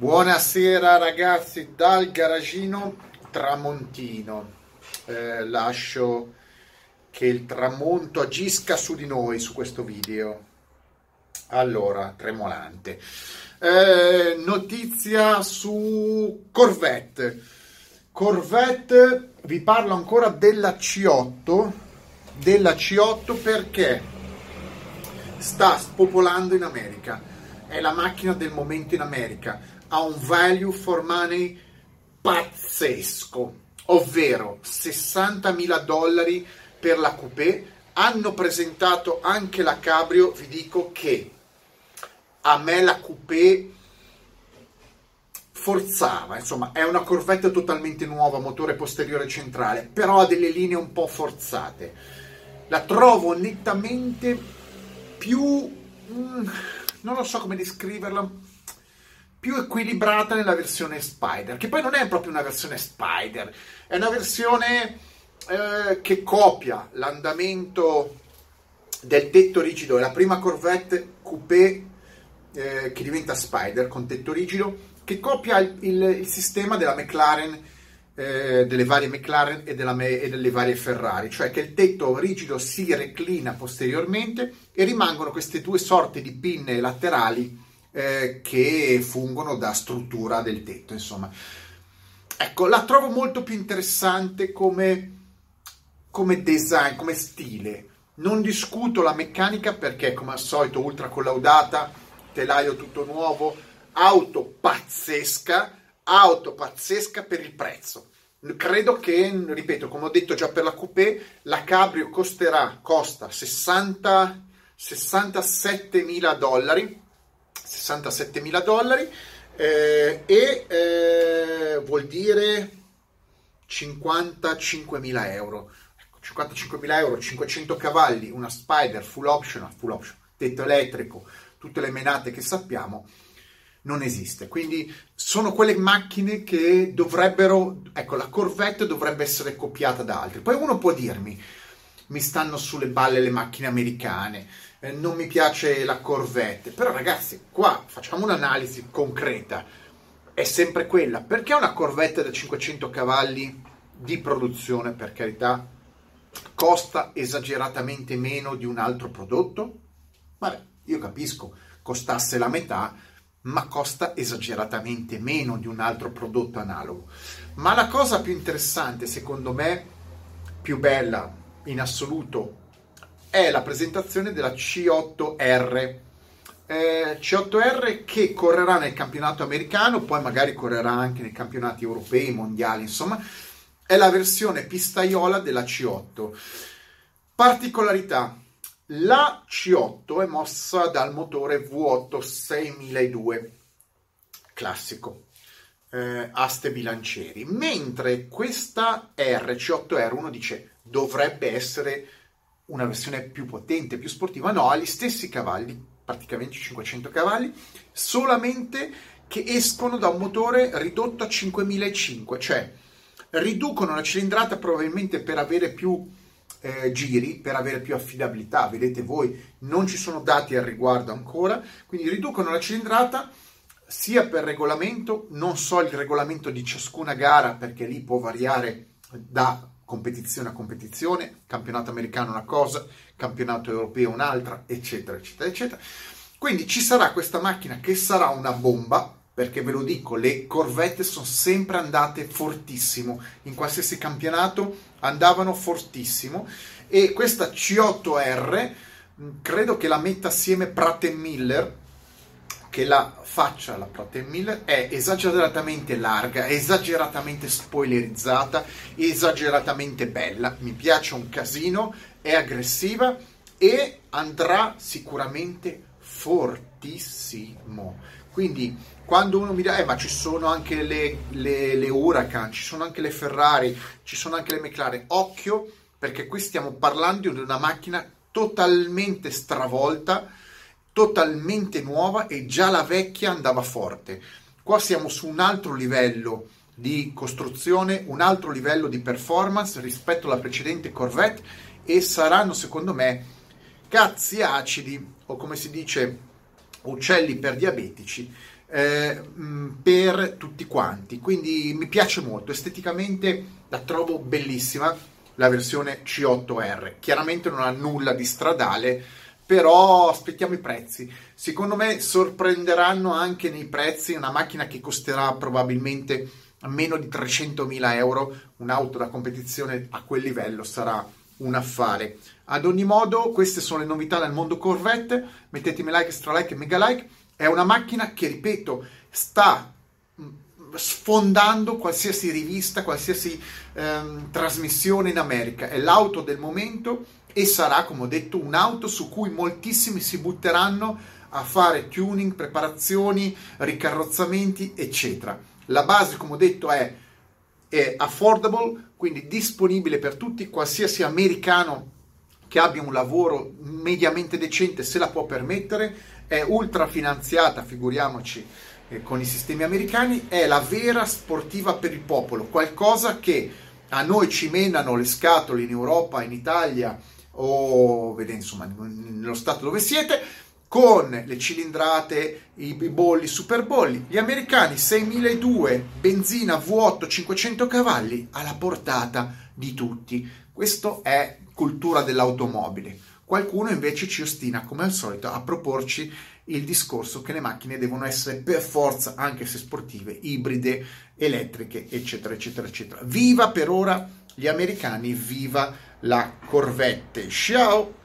Buonasera ragazzi dal garagino tramontino. Eh, lascio che il tramonto agisca su di noi su questo video. Allora, tremolante. Eh, notizia su Corvette. Corvette, vi parlo ancora della C8, della C8 perché sta spopolando in America. È la macchina del momento in America ha un value for money pazzesco, ovvero 60.000 dollari per la coupé. Hanno presentato anche la Cabrio, vi dico che a me la coupé forzava, insomma è una Corvette totalmente nuova, motore posteriore centrale, però ha delle linee un po' forzate. La trovo nettamente più... Mm, non lo so come descriverla, più equilibrata nella versione Spider, che poi non è proprio una versione Spider, è una versione eh, che copia l'andamento del tetto rigido, è la prima Corvette coupé eh, che diventa Spider con tetto rigido, che copia il, il, il sistema della McLaren, eh, delle varie McLaren e, della, e delle varie Ferrari, cioè che il tetto rigido si reclina posteriormente e rimangono queste due sorte di pinne laterali eh, che fungono da struttura del tetto, insomma. Ecco, la trovo molto più interessante come, come design, come stile. Non discuto la meccanica perché, come al solito, ultra collaudata, telaio tutto nuovo, auto pazzesca, auto pazzesca per il prezzo. Credo che, ripeto, come ho detto già per la coupé, la Cabrio costerà, costa 60, 67 mila dollari 67 mila dollari eh, e eh, vuol dire 55 mila euro. 55 ecco, mila euro, 500 cavalli, una Spider full option, full option, tetto elettrico, tutte le menate che sappiamo, non esiste. Quindi sono quelle macchine che dovrebbero, ecco, la Corvette dovrebbe essere copiata da altri. Poi uno può dirmi, mi stanno sulle balle le macchine americane, eh, non mi piace la Corvette, però ragazzi, qua facciamo un'analisi concreta, è sempre quella, perché una Corvette da 500 cavalli di produzione, per carità, costa esageratamente meno di un altro prodotto? Vabbè, io capisco, costasse la metà, ma costa esageratamente meno di un altro prodotto analogo. Ma la cosa più interessante, secondo me, più bella in assoluto è la presentazione della C8R. Eh, C8R che correrà nel campionato americano, poi magari correrà anche nei campionati europei, mondiali, insomma, è la versione pistaiola della C8. Particolarità, la C8 è mossa dal motore V8 6002 classico, eh, aste bilancieri, mentre questa R, C8R, uno dice dovrebbe essere una versione più potente, più sportiva, no, ha gli stessi cavalli, praticamente 500 cavalli, solamente che escono da un motore ridotto a 5005, cioè riducono la cilindrata probabilmente per avere più eh, giri, per avere più affidabilità, vedete voi, non ci sono dati al riguardo ancora, quindi riducono la cilindrata sia per regolamento, non so il regolamento di ciascuna gara perché lì può variare da competizione a competizione, campionato americano una cosa, campionato europeo un'altra, eccetera, eccetera, eccetera. Quindi ci sarà questa macchina che sarà una bomba, perché ve lo dico, le Corvette sono sempre andate fortissimo, in qualsiasi campionato andavano fortissimo e questa C8R credo che la metta assieme Pratt Miller che la faccia, la Pratt Miller, è esageratamente larga, esageratamente spoilerizzata, esageratamente bella, mi piace un casino, è aggressiva e andrà sicuramente fortissimo. Quindi quando uno mi dice, eh, ma ci sono anche le, le, le Huracan, ci sono anche le Ferrari, ci sono anche le McLaren, occhio perché qui stiamo parlando di una macchina totalmente stravolta, totalmente nuova e già la vecchia andava forte. Qua siamo su un altro livello di costruzione, un altro livello di performance rispetto alla precedente Corvette e saranno secondo me cazzi acidi o come si dice uccelli per diabetici eh, per tutti quanti. Quindi mi piace molto, esteticamente la trovo bellissima la versione C8R. Chiaramente non ha nulla di stradale, però aspettiamo i prezzi. Secondo me sorprenderanno anche nei prezzi una macchina che costerà probabilmente meno di 300.000 euro, un'auto da competizione a quel livello sarà un affare. Ad ogni modo, queste sono le novità del mondo Corvette. Mettetemi like, stra like e mega like. È una macchina che, ripeto, sta sfondando qualsiasi rivista, qualsiasi ehm, trasmissione in America. È l'auto del momento e sarà, come ho detto, un'auto su cui moltissimi si butteranno a fare tuning, preparazioni, ricarrozzamenti, eccetera. La base, come ho detto, è, è affordable, quindi disponibile per tutti, qualsiasi americano che abbia un lavoro mediamente decente se la può permettere, è ultra finanziata, figuriamoci, eh, con i sistemi americani, è la vera sportiva per il popolo, qualcosa che a noi ci menano le scatole in Europa, in Italia o vedete, insomma, nello stato dove siete, con le cilindrate, i bolli, i super bolli. Gli americani 6002, benzina V8 500 cavalli alla portata di tutti. Questo è cultura dell'automobile. Qualcuno invece ci ostina, come al solito, a proporci il discorso che le macchine devono essere per forza, anche se sportive, ibride, elettriche, eccetera, eccetera, eccetera. Viva per ora gli americani, viva la Corvette. Ciao!